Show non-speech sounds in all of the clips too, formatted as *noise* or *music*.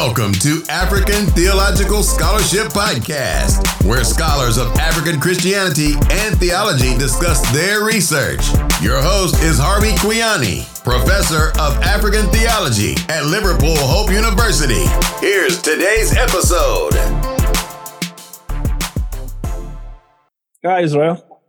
Welcome to African Theological Scholarship Podcast, where scholars of African Christianity and theology discuss their research. Your host is Harvey Kwiyani, professor of African theology at Liverpool Hope University. Here's today's episode. Hi, Israel.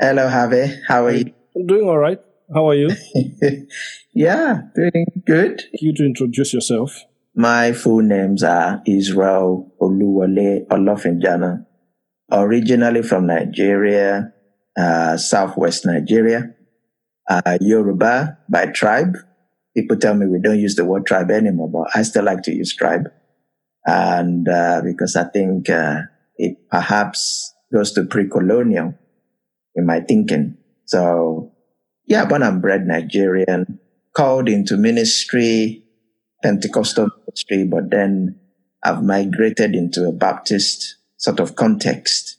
Hello, Harvey. How are you? I'm doing all right. How are you? *laughs* yeah, doing good. You to introduce yourself. My full names are Israel Oluwole Olofinjana, originally from Nigeria, uh, southwest Nigeria, uh, Yoruba by tribe. People tell me we don't use the word tribe anymore, but I still like to use tribe. And uh, because I think uh, it perhaps goes to pre-colonial in my thinking. So, yeah, born and bred Nigerian, called into ministry Pentecostal ministry, but then I've migrated into a Baptist sort of context.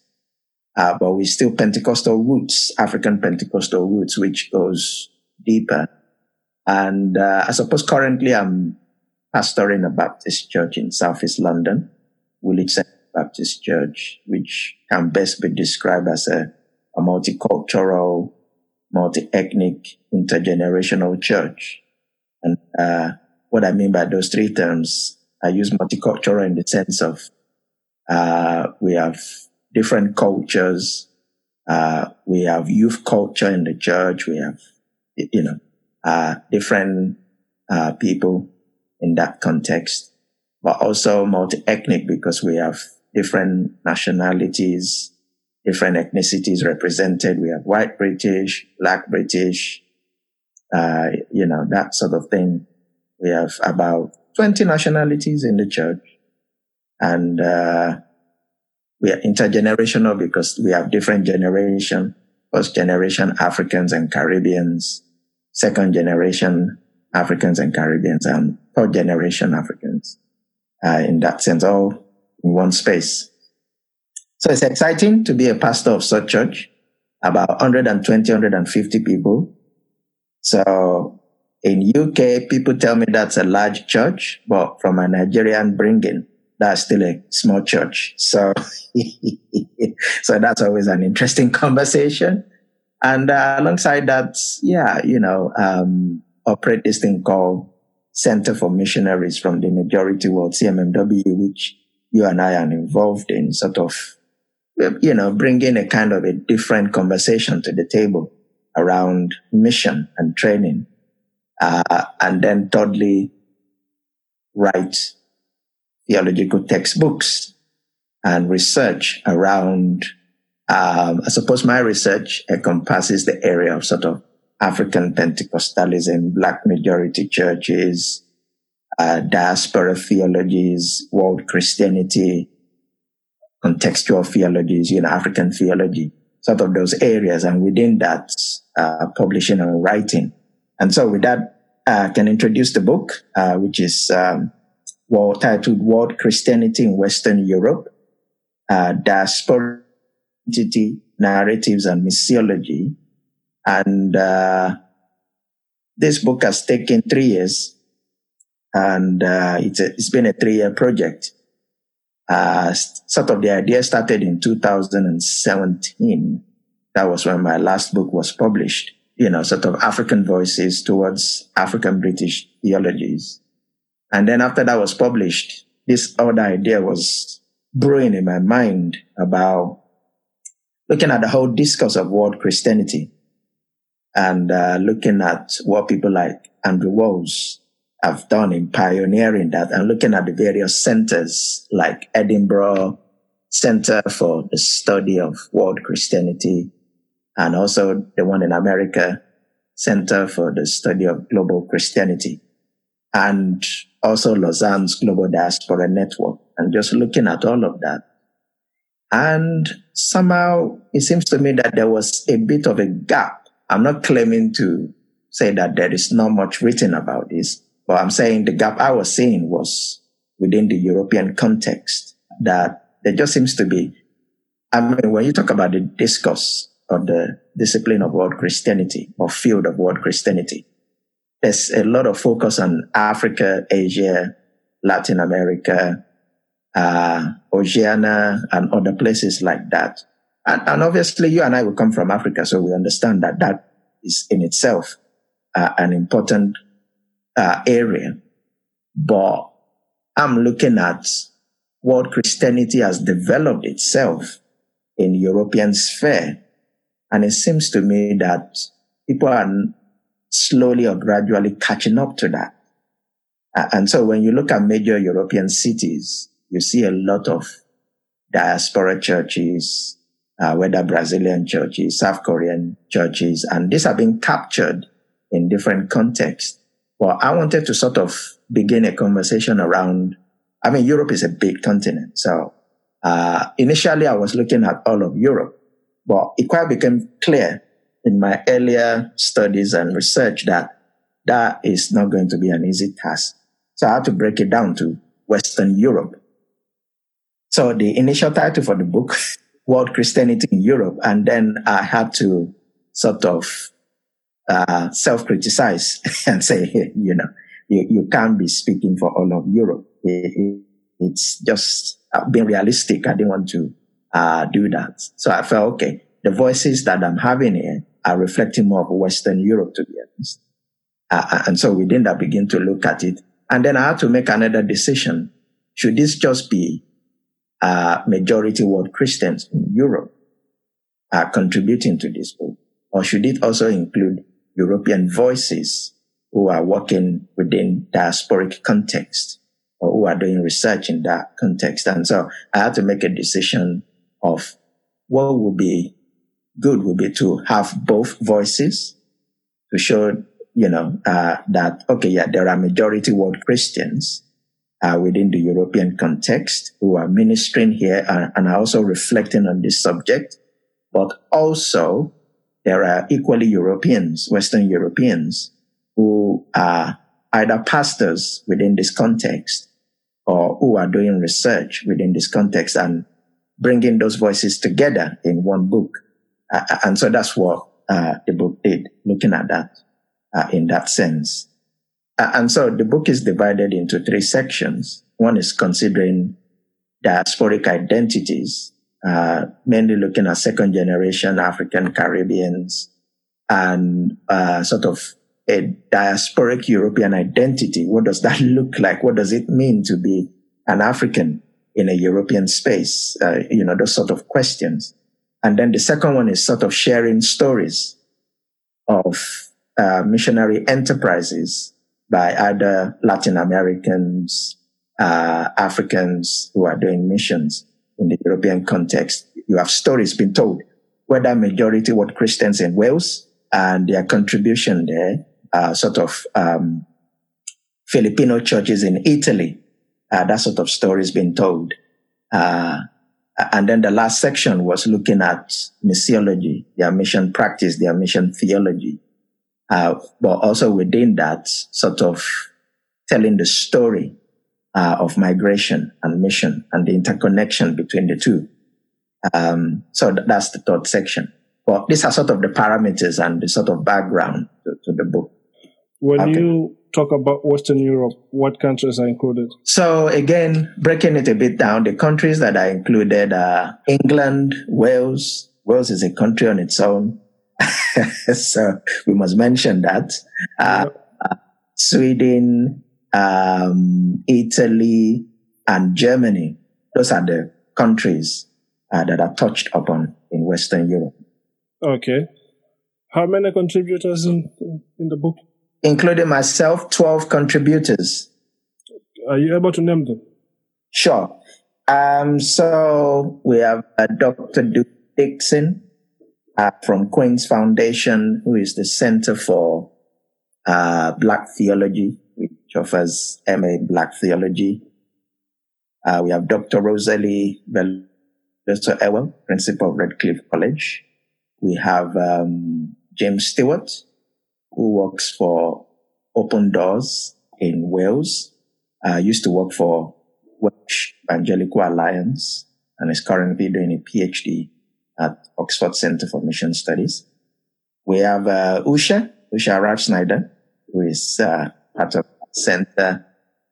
Uh, but we still Pentecostal roots, African Pentecostal roots, which goes deeper. And uh, I suppose currently I'm pastoring a Baptist church in Southeast London, Woolwich Baptist Church, which can best be described as a, a multicultural, multi-ethnic, intergenerational church. And uh, what I mean by those three terms, I use multicultural in the sense of uh, we have different cultures. Uh, we have youth culture in the church. We have, you know, uh, different uh, people in that context, but also multi-ethnic because we have different nationalities, different ethnicities represented. We have white British, black British, uh, you know, that sort of thing. We have about 20 nationalities in the church. And uh, we are intergenerational because we have different generation, first generation Africans and Caribbeans, second generation Africans and Caribbeans, and third generation Africans. Uh, in that sense, all in one space. So it's exciting to be a pastor of such church, about 120, 150 people. So in UK, people tell me that's a large church, but from a Nigerian bringing, that's still a small church. So, *laughs* so that's always an interesting *laughs* conversation. And uh, alongside that, yeah, you know, um, operate this thing called Center for Missionaries from the Majority World, CMMW, which you and I are involved in, sort of, you know, bringing a kind of a different conversation to the table around mission and training uh, and then thirdly, write theological textbooks and research around, um, I suppose my research encompasses the area of sort of African Pentecostalism, black majority churches, uh, diaspora theologies, world Christianity, contextual theologies, you know, African theology, sort of those areas. And within that, uh, publishing and writing. And so with that, I can introduce the book, uh, which is um, well, titled World Christianity in Western Europe, uh, Diaspora Narratives and Missiology. And uh, this book has taken three years and uh, it's, a, it's been a three-year project. Uh, sort of the idea started in 2017. That was when my last book was published you know, sort of African voices towards African British theologies. And then after that was published, this other idea was brewing in my mind about looking at the whole discourse of world Christianity and uh, looking at what people like Andrew Walls have done in pioneering that and looking at the various centers like Edinburgh Center for the Study of World Christianity, and also the one in America, Center for the Study of Global Christianity, and also Lausanne's Global Diaspora Network, and just looking at all of that. And somehow it seems to me that there was a bit of a gap. I'm not claiming to say that there is not much written about this, but I'm saying the gap I was seeing was within the European context that there just seems to be. I mean, when you talk about the discourse of the discipline of world Christianity or field of world Christianity. There's a lot of focus on Africa, Asia, Latin America, uh, Oceania, and other places like that. And, and, obviously, you and I will come from Africa, so we understand that that is in itself uh, an important uh, area. But I'm looking at what Christianity has developed itself in European sphere. And it seems to me that people are slowly or gradually catching up to that. And so when you look at major European cities, you see a lot of diaspora churches, uh, whether Brazilian churches, South Korean churches, and these are being captured in different contexts. Well, I wanted to sort of begin a conversation around, I mean, Europe is a big continent. So, uh, initially I was looking at all of Europe, but it quite became clear in my earlier studies and research that that is not going to be an easy task. So I had to break it down to Western Europe. So the initial title for the book, *laughs* World Christianity in Europe, and then I had to sort of uh, self-criticize *laughs* and say, *laughs* you know, you, you can't be speaking for all of Europe. It, it, it's just uh, being realistic. I didn't want to uh, do that. So I felt, okay, the voices that I'm having here are reflecting more of Western Europe, to be honest. Uh, uh, and so we didn't begin to look at it. And then I had to make another decision. Should this just be uh, majority world Christians in Europe uh, contributing to this book? Or should it also include European voices who are working within diasporic context or who are doing research in that context. And so I had to make a decision of what would be good would be to have both voices to show, you know, uh, that, okay, yeah, there are majority world Christians uh, within the European context who are ministering here and, and are also reflecting on this subject, but also there are equally Europeans, Western Europeans, who are either pastors within this context or who are doing research within this context and bringing those voices together in one book. Uh, uh and so that's what uh, the book did, looking at that uh, in that sense. Uh, and so the book is divided into three sections. One is considering diasporic identities, uh, mainly looking at second generation African Caribbeans and sort of a diasporic European identity. What does that *laughs* look like? What does it mean to be an African in a European space? Uh, you know, those sort of questions. And then the second one is sort of sharing stories of uh, missionary enterprises by other Latin Americans, uh, Africans who are doing missions in the European context. You have stories being told, whether majority were Christians in Wales and their contribution there, uh, sort of um, Filipino churches in Italy. Uh, that sort of story is being told. Uh, and then the last section was looking at missiology, their mission practice, their mission theology. Uh, but also within that, sort of telling the story uh, of migration and mission and the interconnection between the two. Um, so th- that's the third section. But these are sort of the parameters and the sort of background to, to the book. When okay. you talk about Western Europe, what countries are included? So again, breaking it a bit down, the countries that are included are England, Wales. Wales is a country on its own. *laughs* so we must mention that. Uh, uh, Sweden, um, Italy, and Germany. Those are the countries uh, that are touched upon in Western Europe. Okay. How many contributors in, in the book? Including myself, 12 contributors. Are you able to name them? Sure. Um, so we have uh, Dr. Dulcie Dixon uh, from Queen's Foundation, who is the Center for uh, Black Theology which offers MA Black Theology. Uh, we have Dr. Rosalee Velloso Ewell, Principal of Redcliffe College. We have um, James Stewart, who works for Open Doors in Wales. Uh, used to work for Welsh Evangelical Alliance and is currently doing a PhD at Oxford Center for Mission Studies. We have uh, Usha, Usha Reifsnider, who is uh, part of center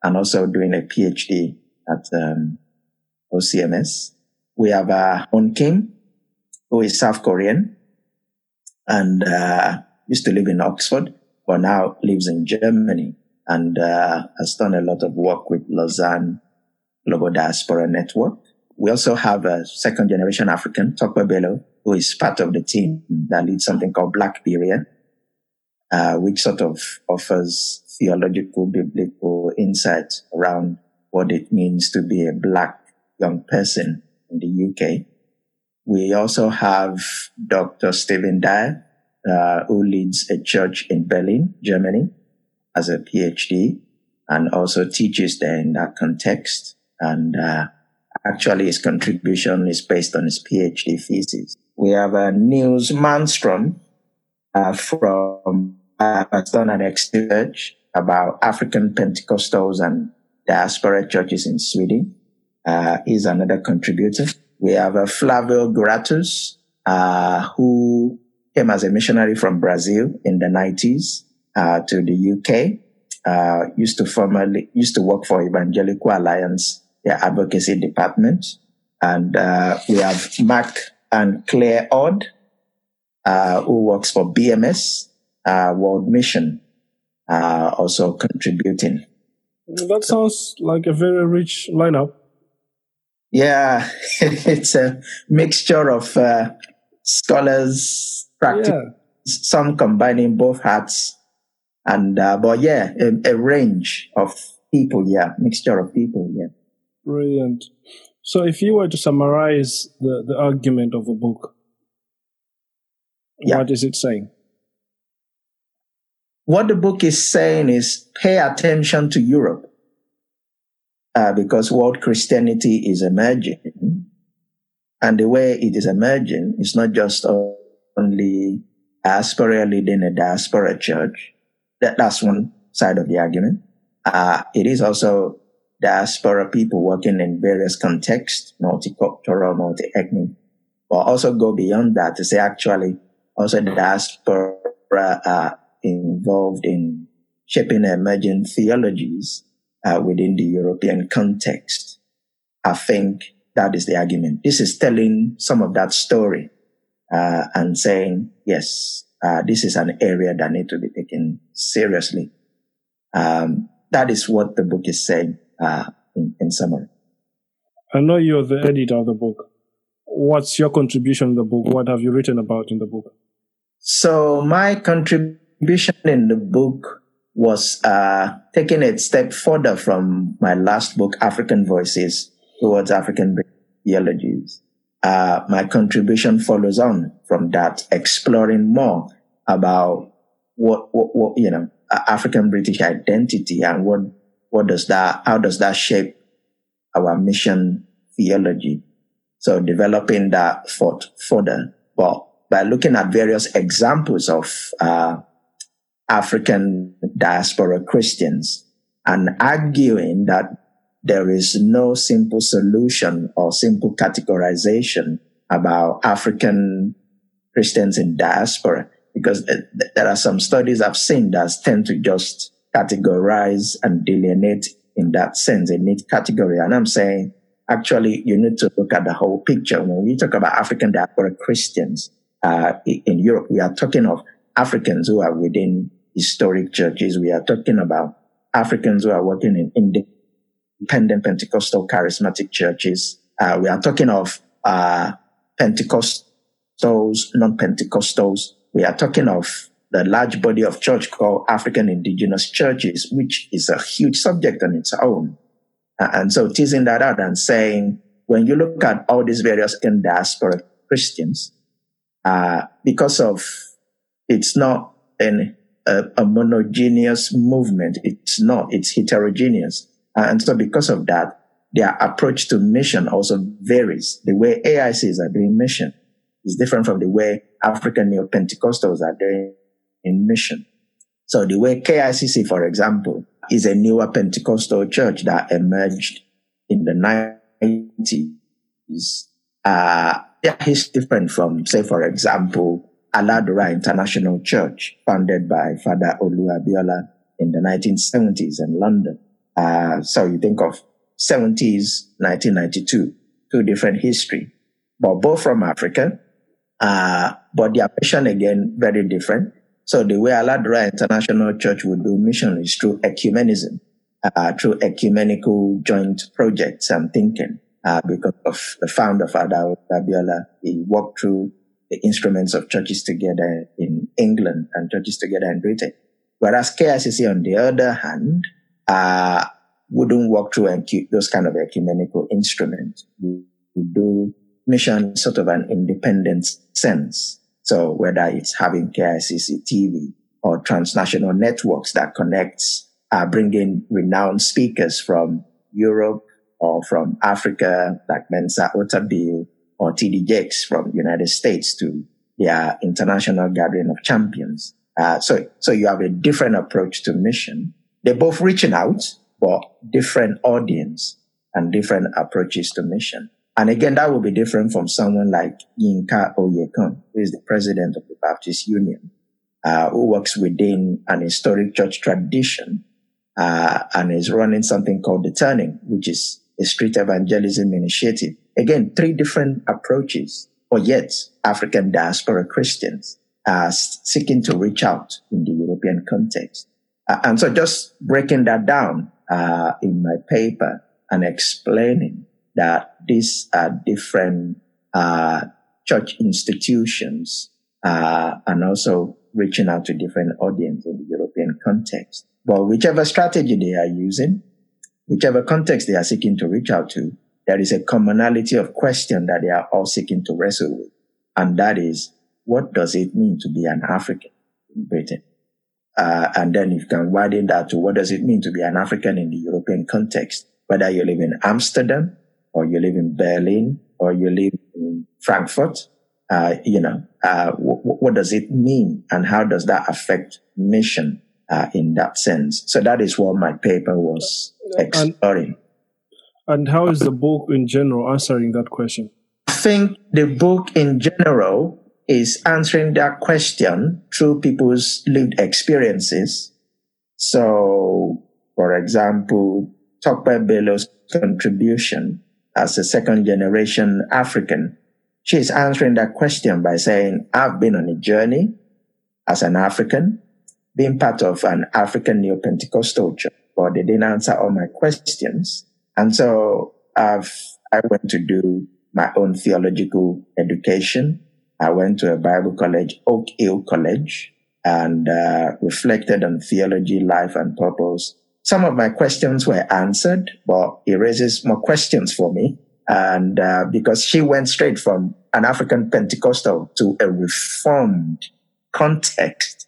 and also doing a PhD at um, OCMS. We have uh, Hoon Kim, who is South Korean and uh, used to live in Oxford, but now lives in Germany and uh, has done a lot of work with Lausanne Global Diaspora Network. We also have a second generation African, Tope Bello, who is part of the team that leads something called Black Berea, uh, which sort of offers theological, biblical insight around what it means to be a black young person in the UK. We also have Dr. Stephen Dyer, uh, who leads a church in Berlin, Germany, as a PhD, and also teaches there in that context. And uh, actually, his contribution is based on his PhD thesis. We have a Niels Manstrom uh, from uh, has done an research about African Pentecostals and diaspora churches in Sweden. Uh, he's another contributor. We have a Flavio Gratus, uh, who came as a missionary from Brazil in the 90s uh, to the UK. Uh, used to formerly used to work for Evangelical Alliance, their advocacy department, and uh, we have Mark and Claire Ord, uh, who works for BMS uh, World Mission, uh, also contributing. That sounds like a very rich lineup. Yeah, *laughs* it's a mixture of uh, scholars, practice, yeah. some combining both hats, and uh, but yeah, a, a, range of people. Yeah, mixture of people. Yeah, brilliant. So, if you were to summarize the the argument of the book, yeah. what is it saying? What the book is saying is pay attention to Europe uh, because world Christianity is emerging. And the way it is emerging is not just only diaspora leading a diaspora church. That, that's one side of the argument. Uh, it is also diaspora people working in various contexts, multicultural, multi-ethnic, but also go beyond that to say actually also the diaspora uh, involved in shaping emerging theologies uh, within the European context. I think that is the argument. This is telling some of that story uh, and saying, yes, uh, this is an area that needs to be taken seriously. Um, that is what the book is saying uh, in, in summary. I know you're the editor of the book. What's your contribution in the book? What have you written about in the book? So my contribution in the book was uh, taking a step further from my last book, African Voices, towards African theologies. Uh, my contribution follows on from that, exploring more about what, what, what, you know, African British identity and what, what does that, how does that shape our mission theology? So developing that thought further, but by looking at various examples of, uh, African diaspora Christians and arguing that there is no simple solution or simple categorization about African Christians in diaspora because there are some studies I've seen that tend to just categorize and delineate in that sense, a neat category. And I'm saying, actually, you need to look at the whole picture. When we talk about African diaspora Christians uh, in Europe, we are talking of Africans who are within historic churches. We are talking about Africans who are working in independent Pentecostal charismatic churches. Uh, we are talking of uh, Pentecostals, non-Pentecostals. We are talking of the large body of church called African indigenous churches, which is a huge subject on its own. Uh, and so teasing that out and saying, when you look at all these various in diaspora Christians, uh, because of it's not an a, a monogeneous movement. It's not, it's heterogeneous. And so because of that, their approach to mission also varies. The way AICs are doing mission is different from the way African Neo-Pentecostals are doing in mission. So the way KICC, for example, is a newer Pentecostal church that emerged in the 90s. Uh, yeah, it's different from, say, for example, Aladura International Church, founded by Father Olu Abiola in the 1970s in London. Uh, so you think of 70s, 1992, two different history, but both from Africa. Uh, but their mission again, very different. So the way Aladura International Church would do mission is through ecumenism, uh, through ecumenical joint projects and thinking. Uh, because of the founder, of Father Abiola, he walked through the instruments of churches together in England and churches together in Britain. Whereas KICC, on the other hand, uh, wouldn't walk through keep those kind of ecumenical instruments. We, we do mission sort of an independent sense. So whether it's having KICC TV or transnational networks that connects, uh, bringing renowned speakers from Europe or from Africa, like Mensa Otabil or TD Jakes from United States to their international gathering of champions. Uh, so, so you have a different approach to mission. They're both reaching out, but different audience and different approaches to mission. And again, that will be different from someone like Yinka Oyekan, who is the president of the Baptist Union, uh, who works within an historic church tradition, uh, and is running something called The Turning, which is a street evangelism initiative. Again, three different approaches, or yet African diaspora Christians are seeking to reach out in the European context. Uh, and so just breaking that down uh, in my paper and explaining that these are different uh, church institutions uh, and also reaching out to different audience in the European context. But whichever strategy they are using, whichever context they are seeking to reach out to, there is a commonality of question that they are all seeking to wrestle with. And that is, what does it mean to be an African in Britain? Uh, and then you can widen that to what does it mean to be an African in the European context, whether you live in Amsterdam or you live in Berlin or you live in Frankfurt. Uh, you know, uh, w- what does it mean and how does that affect mission uh, in that sense? So that is what my paper was exploring. And, and how is the book in general answering that question? I think the book in general is answering that question through people's lived experiences. So, for example, Tope Bello's contribution as a second generation African, she is answering that question by saying, I've been on a journey as an African, being part of an African Neo Pentecostal church, but they didn't answer all my questions. And so I've, I went to do my own theological education. I went to a Bible college, Oak Hill College, and uh, reflected on theology, life, and purpose some of my questions were answered, but it raises more questions for me. And uh, because she went straight from an African Pentecostal to a reformed context.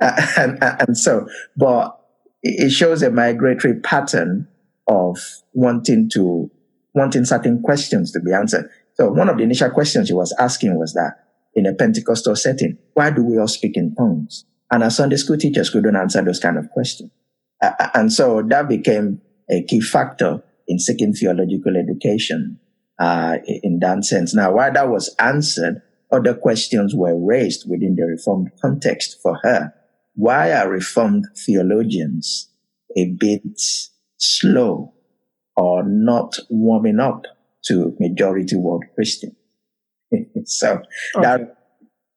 Uh, *laughs* and, and so, but it shows a migratory pattern of wanting to, wanting certain questions to be answered. So one of the initial questions she was asking was that in a Pentecostal setting, why do we all speak in tongues? And our Sunday school teachers couldn't answer those kind of questions. Uh, and so that became a key factor in seeking theological education uh, in that sense. Now, while that was answered, other questions were raised within the Reformed context for her. Why are Reformed theologians a bit slow or not warming up to majority world Christian? *laughs* so okay. that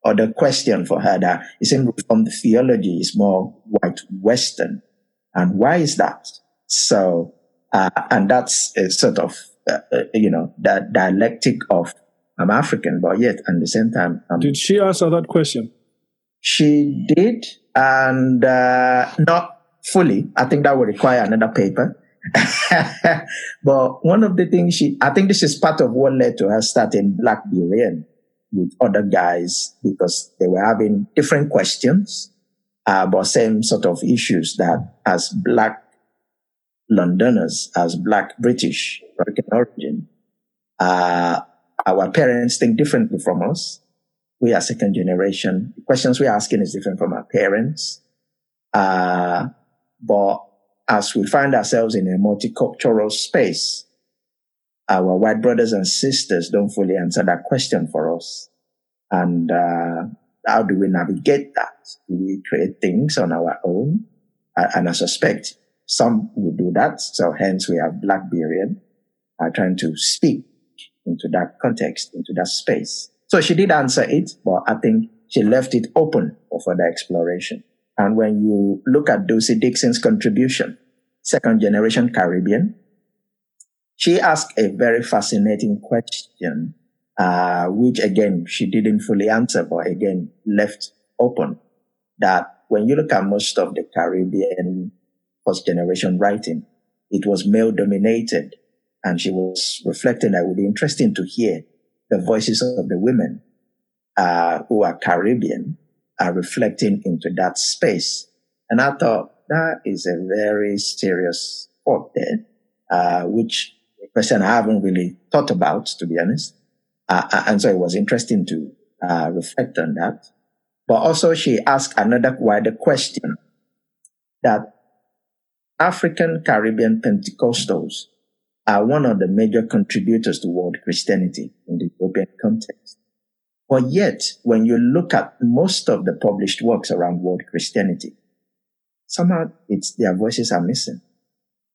other question for her that is in Reformed theology is more white Western and why is that? So, uh, and that's a sort of, uh, uh, you know, that dialectic of I'm African, but yet at the same time, I'm, did she answer that question? She did, and uh, not fully. I think that would require another paper. *laughs* but one of the things she, I think this is part of what led to her starting Black Berean with other guys because they were having different questions uh, but same sort of issues that as black Londoners, as black British American origin, uh, our parents think differently from us. We are second generation. The questions we're asking is different from our parents. Uh, but as we find ourselves in a multicultural space, our white brothers and sisters don't fully answer that question for us. And uh, how do we navigate that? Do we create things on our own? And I suspect some would do that. So hence we have Black Berean uh, trying to speak into that context, into that space. So she did answer it, but I think she left it open for further exploration. And when you look at Dulcie Dixon's contribution, second generation Caribbean, she asked a very fascinating question, uh, which again, she didn't fully answer, but again, left open that when you look at most of the Caribbean first generation writing, it was male dominated. And she was reflecting that it would be interesting to hear the voices of the women uh, who are Caribbean are reflecting into that space. And I thought that is a very serious thought there, uh, which a question I haven't really thought about, to be honest. Uh, uh and so it was interesting to uh, reflect on that. But also she asked another wider question that African Caribbean Pentecostals are one of the major contributors to world Christianity in the European context. But yet, when you look at most of the published works around world Christianity, somehow it's their voices are missing.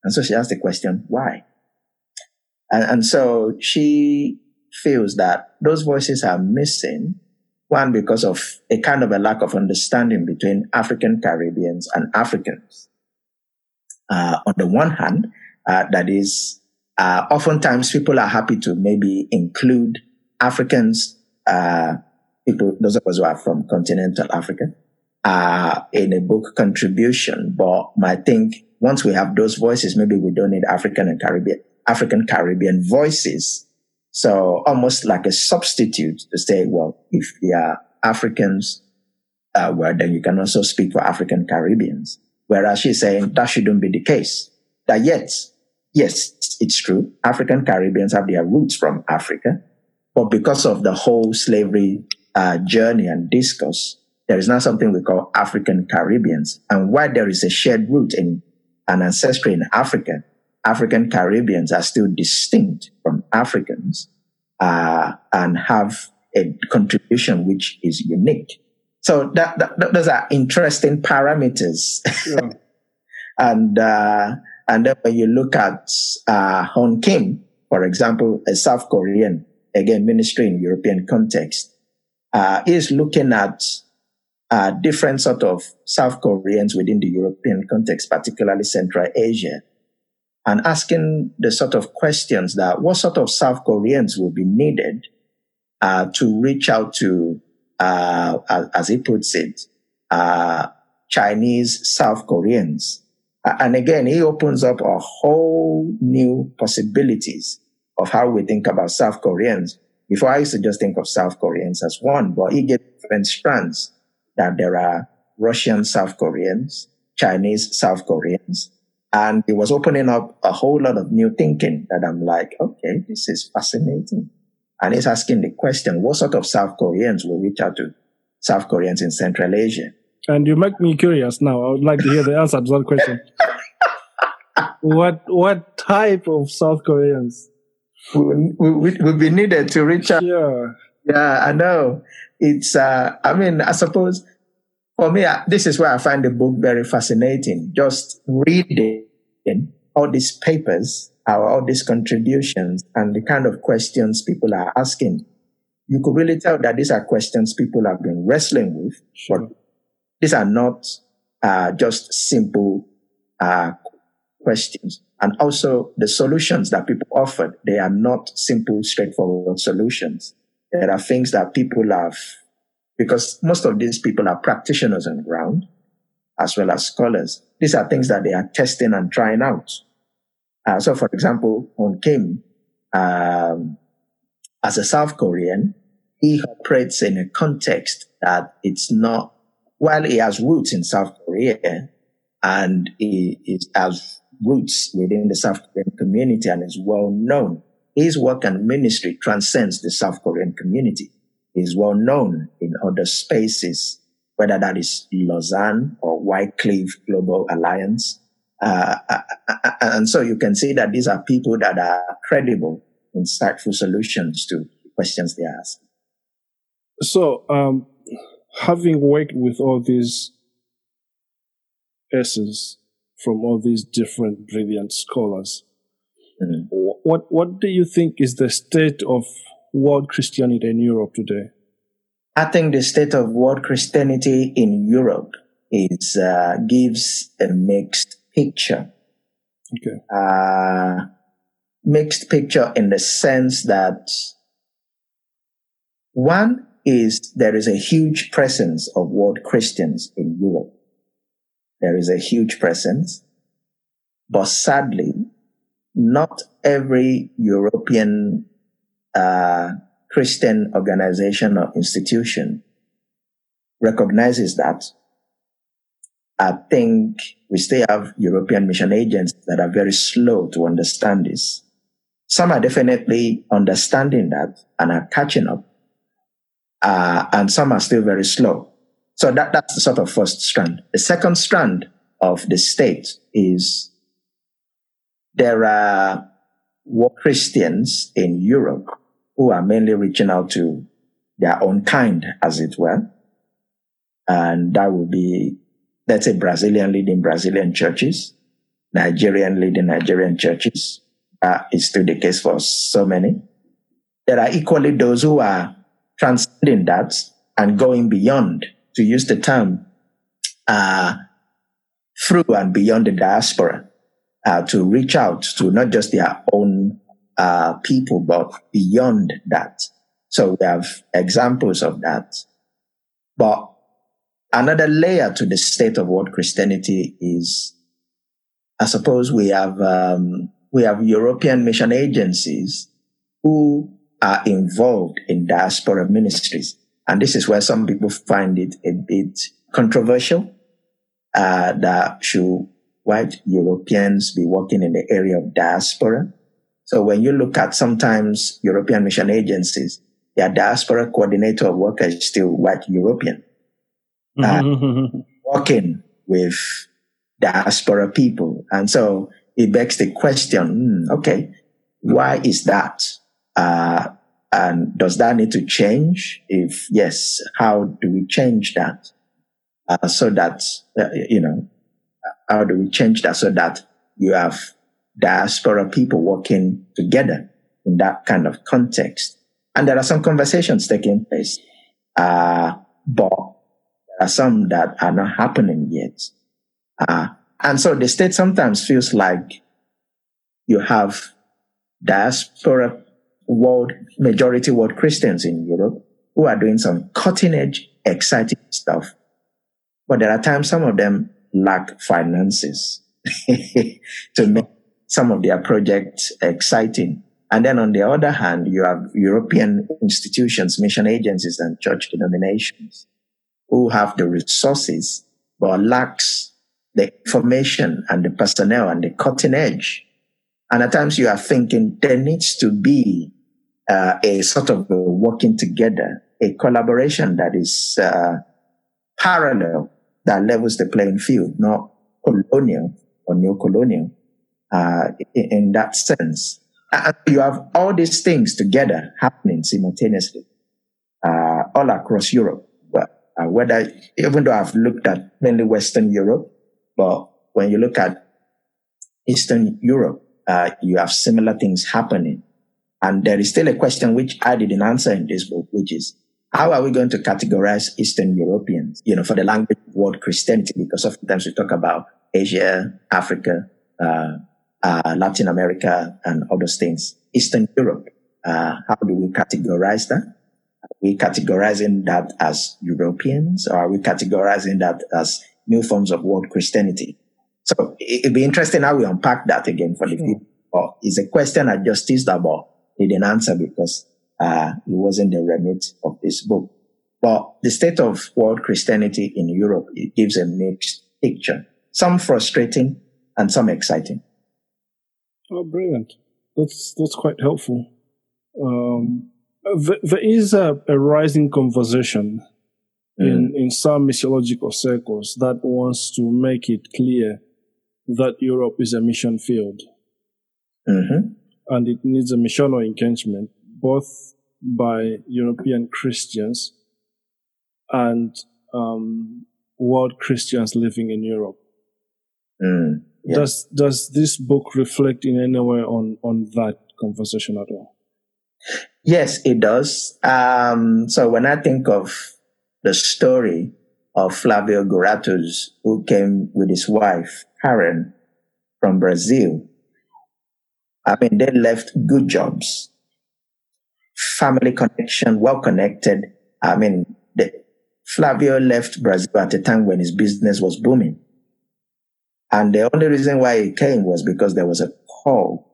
And so she asked the question, why? And, and so she feels that those voices are missing one, because of a kind of a lack of understanding between African Caribbeans and Africans. Uh, on the one hand, uh, that is, uh, oftentimes people are happy to maybe include Africans, uh, people, those of us who are from continental Africa, uh, in a book contribution. But I think once we have those voices, maybe we don't need African and Caribbean, African Caribbean voices so almost like a substitute to say, well, if they are Africans, uh, well, then you can also speak for African Caribbeans. Whereas she's saying that shouldn't be the case. That yet, yes, it's true. African Caribbeans have their roots from Africa, but because of the whole slavery uh, journey and discourse, there is now something we call African Caribbeans. And while there is a shared root in an ancestry in Africa, African Caribbeans are still distinct from Africans uh, and have a contribution which is unique. So that, that those are interesting parameters. Yeah. *laughs* and uh, and then when you look at uh, Kim, for example, a South Korean, again ministry in European context, uh, is looking at uh, different sort of South Koreans within the European context, particularly Central Asia, and asking the sort of questions that what sort of South Koreans will be needed uh, to reach out to, uh, as he puts it, uh, Chinese South Koreans. and again, he opens up a whole new possibilities of how we think about South Koreans. Before I used to just think of South Koreans as one, but he gave different strands that there are Russian South Koreans, Chinese South Koreans, and it was opening up a whole lot of new thinking that I'm like, okay, this is fascinating. And he's asking the question, what sort of South Koreans will reach out to South Koreans in Central Asia? And you make me curious now. I would like to hear the answer to that question. *laughs* what what type of South Koreans will, will, will be needed to reach out? Yeah. Yeah, I know. It's, uh, I mean, I suppose for me, this is where I find the book very fascinating. Just reading all these papers, all these contributions, and the kind of questions people are asking. You could really tell that these are questions people have been wrestling with. Sure. But these are not uh, just simple uh, questions. And also the solutions that people offered, they are not simple, straightforward solutions. There are things that people have because most of these people are practitioners on the ground as well as scholars. These are things that they are testing and trying out. Uh, so, for example, on Kim, um, as a South Korean, he operates in a context that it's not, while he has roots in South Korea and he, he has roots within the South Korean community and is well known, his work and ministry transcends the South Korean community is well known in other spaces, whether that is Lausanne or Wycliffe Global Alliance. Uh, uh, uh, and so you can see that these are people that are credible, insightful solutions to questions they ask. So, um, having worked with all these essays, from all these different brilliant scholars. Mm. What what do you think is the state of world Christianity in Europe today? I think the state of world Christianity in Europe is uh, gives a mixed picture. Okay. Uh, mixed picture in the sense that one is there is a huge presence of world Christians in Europe. There is a huge presence, but sadly, not every European uh, Christian organization or institution recognizes that. I think we still have European mission agents that are very slow to understand this. Some are definitely understanding that and are catching up, uh, and some are still very slow. So that, that's the sort of first strand. The second strand of the state is there are war Christians in Europe who are mainly reaching out to their own kind, as it were. And that would be, let's say, Brazilian leading Brazilian churches, Nigerian leading Nigerian churches. That is still the case for so many. There are equally those who are transcending that and going beyond, to use the term, uh, through and beyond the diaspora, uh, to reach out to not just their own uh, people, but beyond that. So we have examples of that. But another layer to the state of what Christianity is, I suppose we have, um, we have European mission agencies who are involved in diaspora ministries. And this is where some people find it a bit controversial, uh, that should white Europeans be working in the area of diaspora. So when you look at sometimes European mission agencies, their diaspora coordinator of workers is still white European. Uh, working with diaspora people. And so it begs the question, hmm, okay, why is that? Uh, and does that need to change? If yes, how do we change that? Uh, so that, uh, you know, how do we change that so that you have diaspora people working together in that kind of context? And there are some conversations taking place, uh, but there are some that are not happening yet. Uh, and so the state sometimes feels like you have diaspora world, majority world Christians in Europe who are doing some cutting edge, exciting stuff. But there are times some of them lack finances *laughs* to make some of their projects exciting. And then on the other hand, you have European institutions, mission agencies and church denominations who have the resources but lacks the information and the personnel and the cutting edge. And at times you are thinking there needs to be uh, a sort of a working together, a collaboration that is uh, parallel that levels the playing field, not colonial or neo-colonial uh, in, in, that sense. And you have all these things together happening simultaneously uh, all across Europe. Well, uh, whether even though I've looked at mainly Western Europe, but when you look at Eastern Europe, uh, you have similar things happening. And there is still a question which I didn't answer in this book, which is how are we going to categorize Eastern Europeans, you know, for the language of word Christianity? Because oftentimes we talk about Asia, Africa, uh, uh, Latin America, and other things. Eastern Europe, uh, how do we categorize that? Are we categorizing that as Europeans, or are we categorizing that as new forms of world Christianity? So it'd be interesting how we unpack that again for the people. Or it's a question that Justice Didn't answer because uh, it wasn't the remit of this book. But the state of world Christianity in Europe, it gives a mixed picture. Some frustrating and some exciting. Oh, brilliant. That's, that's quite helpful. Um, there is a, a rising conversation mm. in, in some missiological circles that wants to make it clear that Europe is a mission field. Mm-hmm. And it needs a missional engagement both by European Christians and um, world Christians living in Europe. Mm, yeah. Does does this book reflect in any way on on that conversation at all? Yes, it does. Um, so when I think of the story of Flavio Guratus, who came with his wife, Karen, from Brazil, I mean, they left good jobs, family connection, well connected. I mean, the, Flavio left Brazil at a time when his business was booming. And the only reason why he came was because there was a call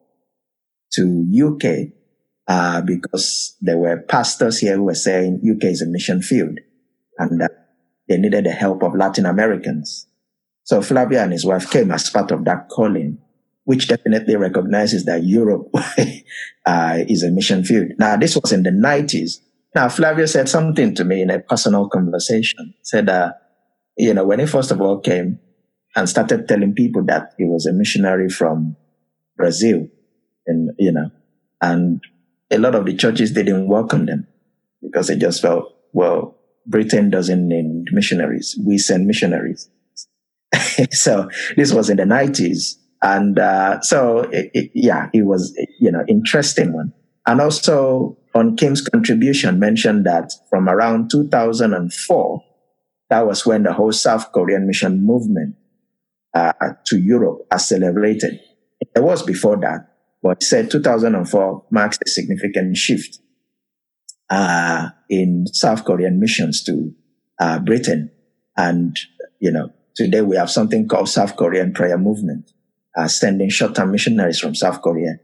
to UK uh, because there were pastors here who were saying UK is a mission field and that they needed the help of Latin Americans. So Flavio and his wife came as part of that calling, which definitely recognizes that Europe *laughs* uh, is a mission field. Now, this was in the 90s. Now, Flavio said something to me in a personal conversation. Said, uh, you know, when he first of all came and started telling people that he was a missionary from Brazil, and, you know, and a lot of the churches didn't welcome them because they just felt, well, Britain doesn't need missionaries. We send missionaries. *laughs* so this was in the 90s. And uh, so, it, it, yeah, it was, you know, interesting one. And also on Kim's contribution mentioned that from around 2004, that was when the whole South Korean mission movement uh, to Europe accelerated. It was before that, but he said 2004 marks a significant shift uh, in South Korean missions to uh, Britain. And, you know, today we have something called South Korean Prayer Movement, sending short-term missionaries from South Korea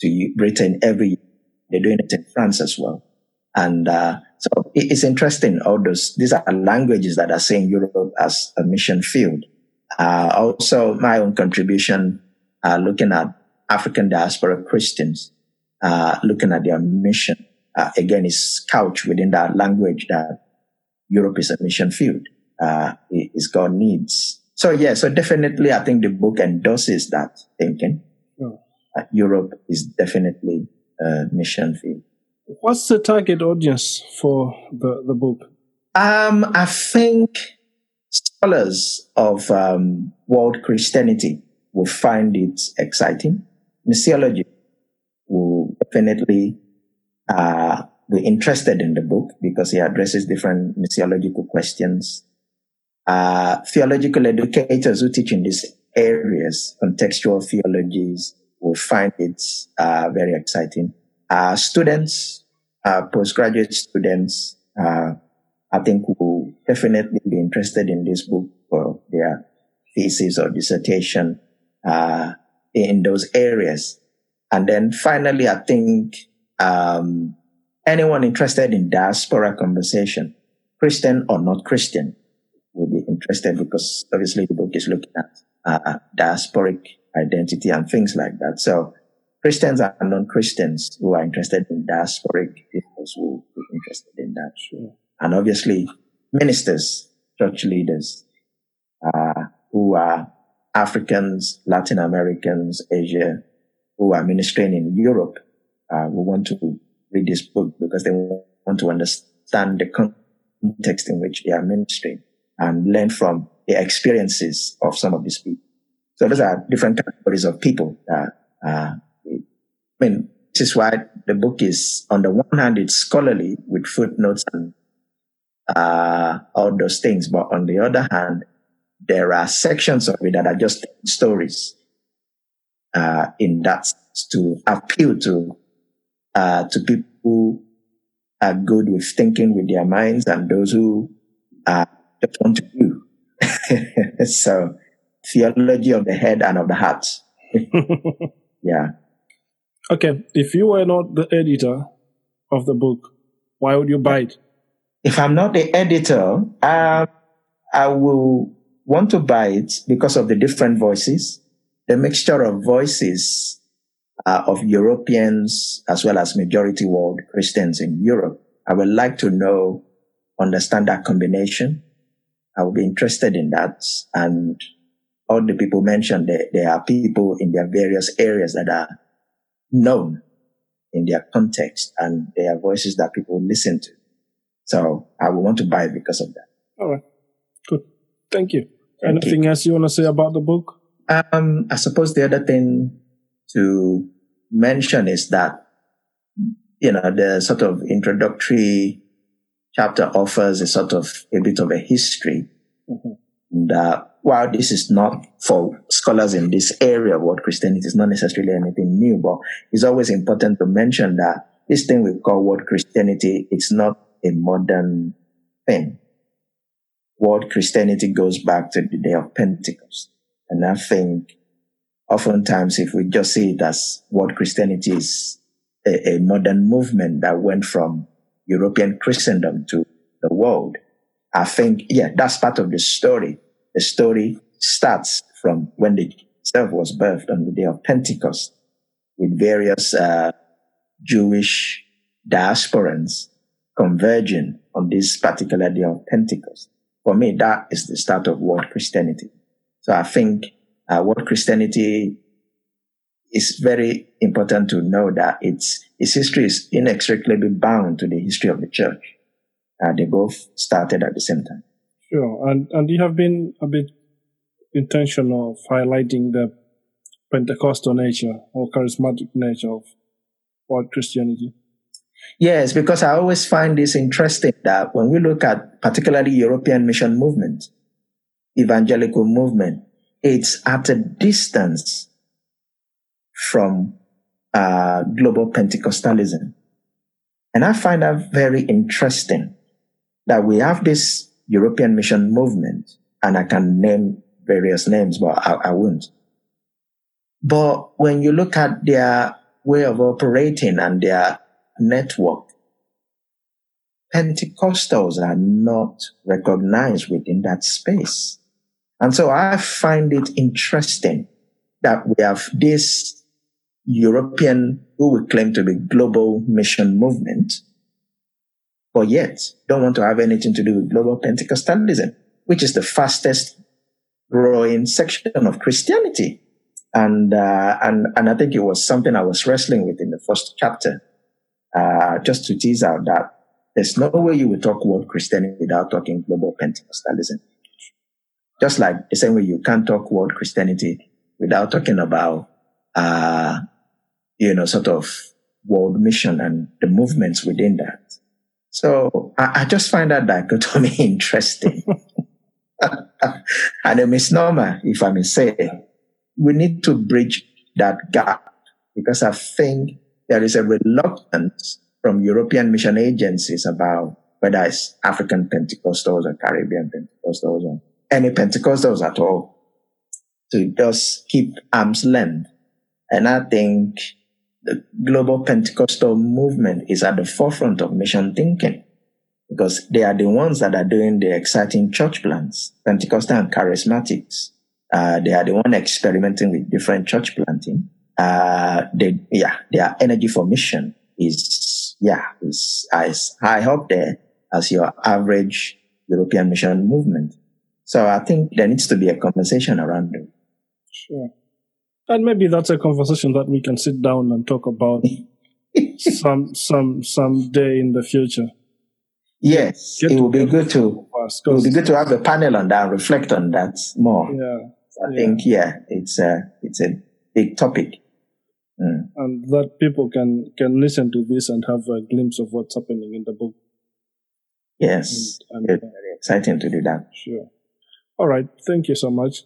to Britain every year. They're doing it in France as well. And uh, so it's interesting. All those these are languages that are saying Europe as a mission field. Uh, also, my own contribution, uh, looking at African diaspora Christians, uh, looking at their mission uh, again, is couched within that language that Europe is a mission field. Uh, is God needs. So yeah, so definitely, I think the book endorses that thinking. Oh. Uh, Europe is definitely a mission field. What's the target audience for the, the book? Um, I think scholars of um, world Christianity will find it exciting. Missiology will definitely uh, were interested in the book because he addresses different missiological questions. Uh, theological educators who teach in these areas, contextual theologies, will find it uh, very exciting. Uh, students, uh, postgraduate students, uh, I think will definitely be interested in this book for their thesis or dissertation uh, in those areas. And then finally, I think um, anyone interested in diaspora conversation, Christian or not Christian, interested because obviously the book is looking at uh, diasporic identity and things like that. So Christians and non-Christians who are interested in diasporic issues will be interested in that. Sure. And obviously ministers, church leaders, uh, who are Africans, Latin Americans, Asia, who are ministering in Europe uh, will want to read this book because they want to understand the context in which they are ministering and learn from the experiences of some of these people. So those are different categories of people. Uh, uh, I mean, this is why the book is, on the one hand, it's scholarly with footnotes and uh, all those things. But on the other hand, there are sections of it that are just stories uh, in that to appeal to uh, to people who are good with thinking with their minds and those who uh, just want to do. so, theology of the head and of the heart. *laughs* yeah. Okay, if you were not the editor of the book, why would you buy it? If I'm not the editor, uh, I will want to buy it because of the different voices, the mixture of voices uh, of Europeans as well as majority world Christians in Europe. I would like to know, understand that combination. I would be interested in that. And all the people mentioned, there, there are people in their various areas that are known in their context and they are voices that people listen to. So I would want to buy it because of that. All right. Good. Thank you. Thank Anything you. else you want to say about the book? um, I suppose the other thing to mention is that, you know, the sort of introductory chapter offers a sort of a bit of a history. Mm-hmm. And, uh, while this is not for scholars in this area of world Christianity is not necessarily anything new, but it's always important to mention that this thing we call world Christianity, it's not a modern thing. World Christianity goes back to the day of Pentecost. And I think oftentimes if we just see it as world Christianity is, a, a modern movement that went from European Christendom to the world, I think, yeah, that's part of the story the story starts from when the self was birthed on the day of Pentecost with various uh, Jewish diasporans converging on this particular day of Pentecost. For me, that is the start of world Christianity. So I think uh, world Christianity is very important to know that its its history is inextricably bound to the history of the church. Uh, they both started at the same time. Sure, and and you have been a bit intentional of highlighting the Pentecostal nature or charismatic nature of world Christianity. Yes, because I always find this interesting that when we look at particularly European mission movement, evangelical movement, it's at a distance from uh, global Pentecostalism. And I find that very interesting that we have this European mission movement, and I can name various names, but I, I won't. But when you look at their way of operating and their network, Pentecostals are not recognized within that space. And so I find it interesting that we have this European, who we claim to be global mission movement, but yet don't want to have anything to do with global Pentecostalism, which is the fastest growing section of Christianity. And, uh, and, and I think it was something I was wrestling with in the first chapter, uh, just to tease out that there's no way you would talk world Christianity without talking global Pentecostalism. Just like the same way you can't talk world Christianity without talking about, uh, you know, sort of world mission and the movements within that. So I, I just find that dichotomy *laughs* interesting. *laughs* and a misnomer, if I may say. We need to bridge that gap because I think there is a reluctance from European mission agencies about whether it's African Pentecostals or Caribbean Pentecostals or any Pentecostals at all to just keep arm's length. And I think the global Pentecostal movement is at the forefront of mission thinking because they are the ones that are doing the exciting church plants, Pentecostal and charismatics. Uh, they are the one experimenting with different church planting. Uh, they, yeah, their energy for mission is, yeah, is as high up there as your average European mission movement. So I think there needs to be a conversation around it. Sure. And maybe that's a conversation that we can sit down and talk about *laughs* some some some day in the future. Yes, it would be good to it would be good to have a panel on that, reflect on that more. Yeah, I yeah. think yeah, it's a it's a big topic, mm. and that people can can listen to this and have a glimpse of what's happening in the book. Yes, and, and, it's very exciting to do that. Sure. All right. Thank you so much.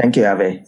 Thank you, Ave.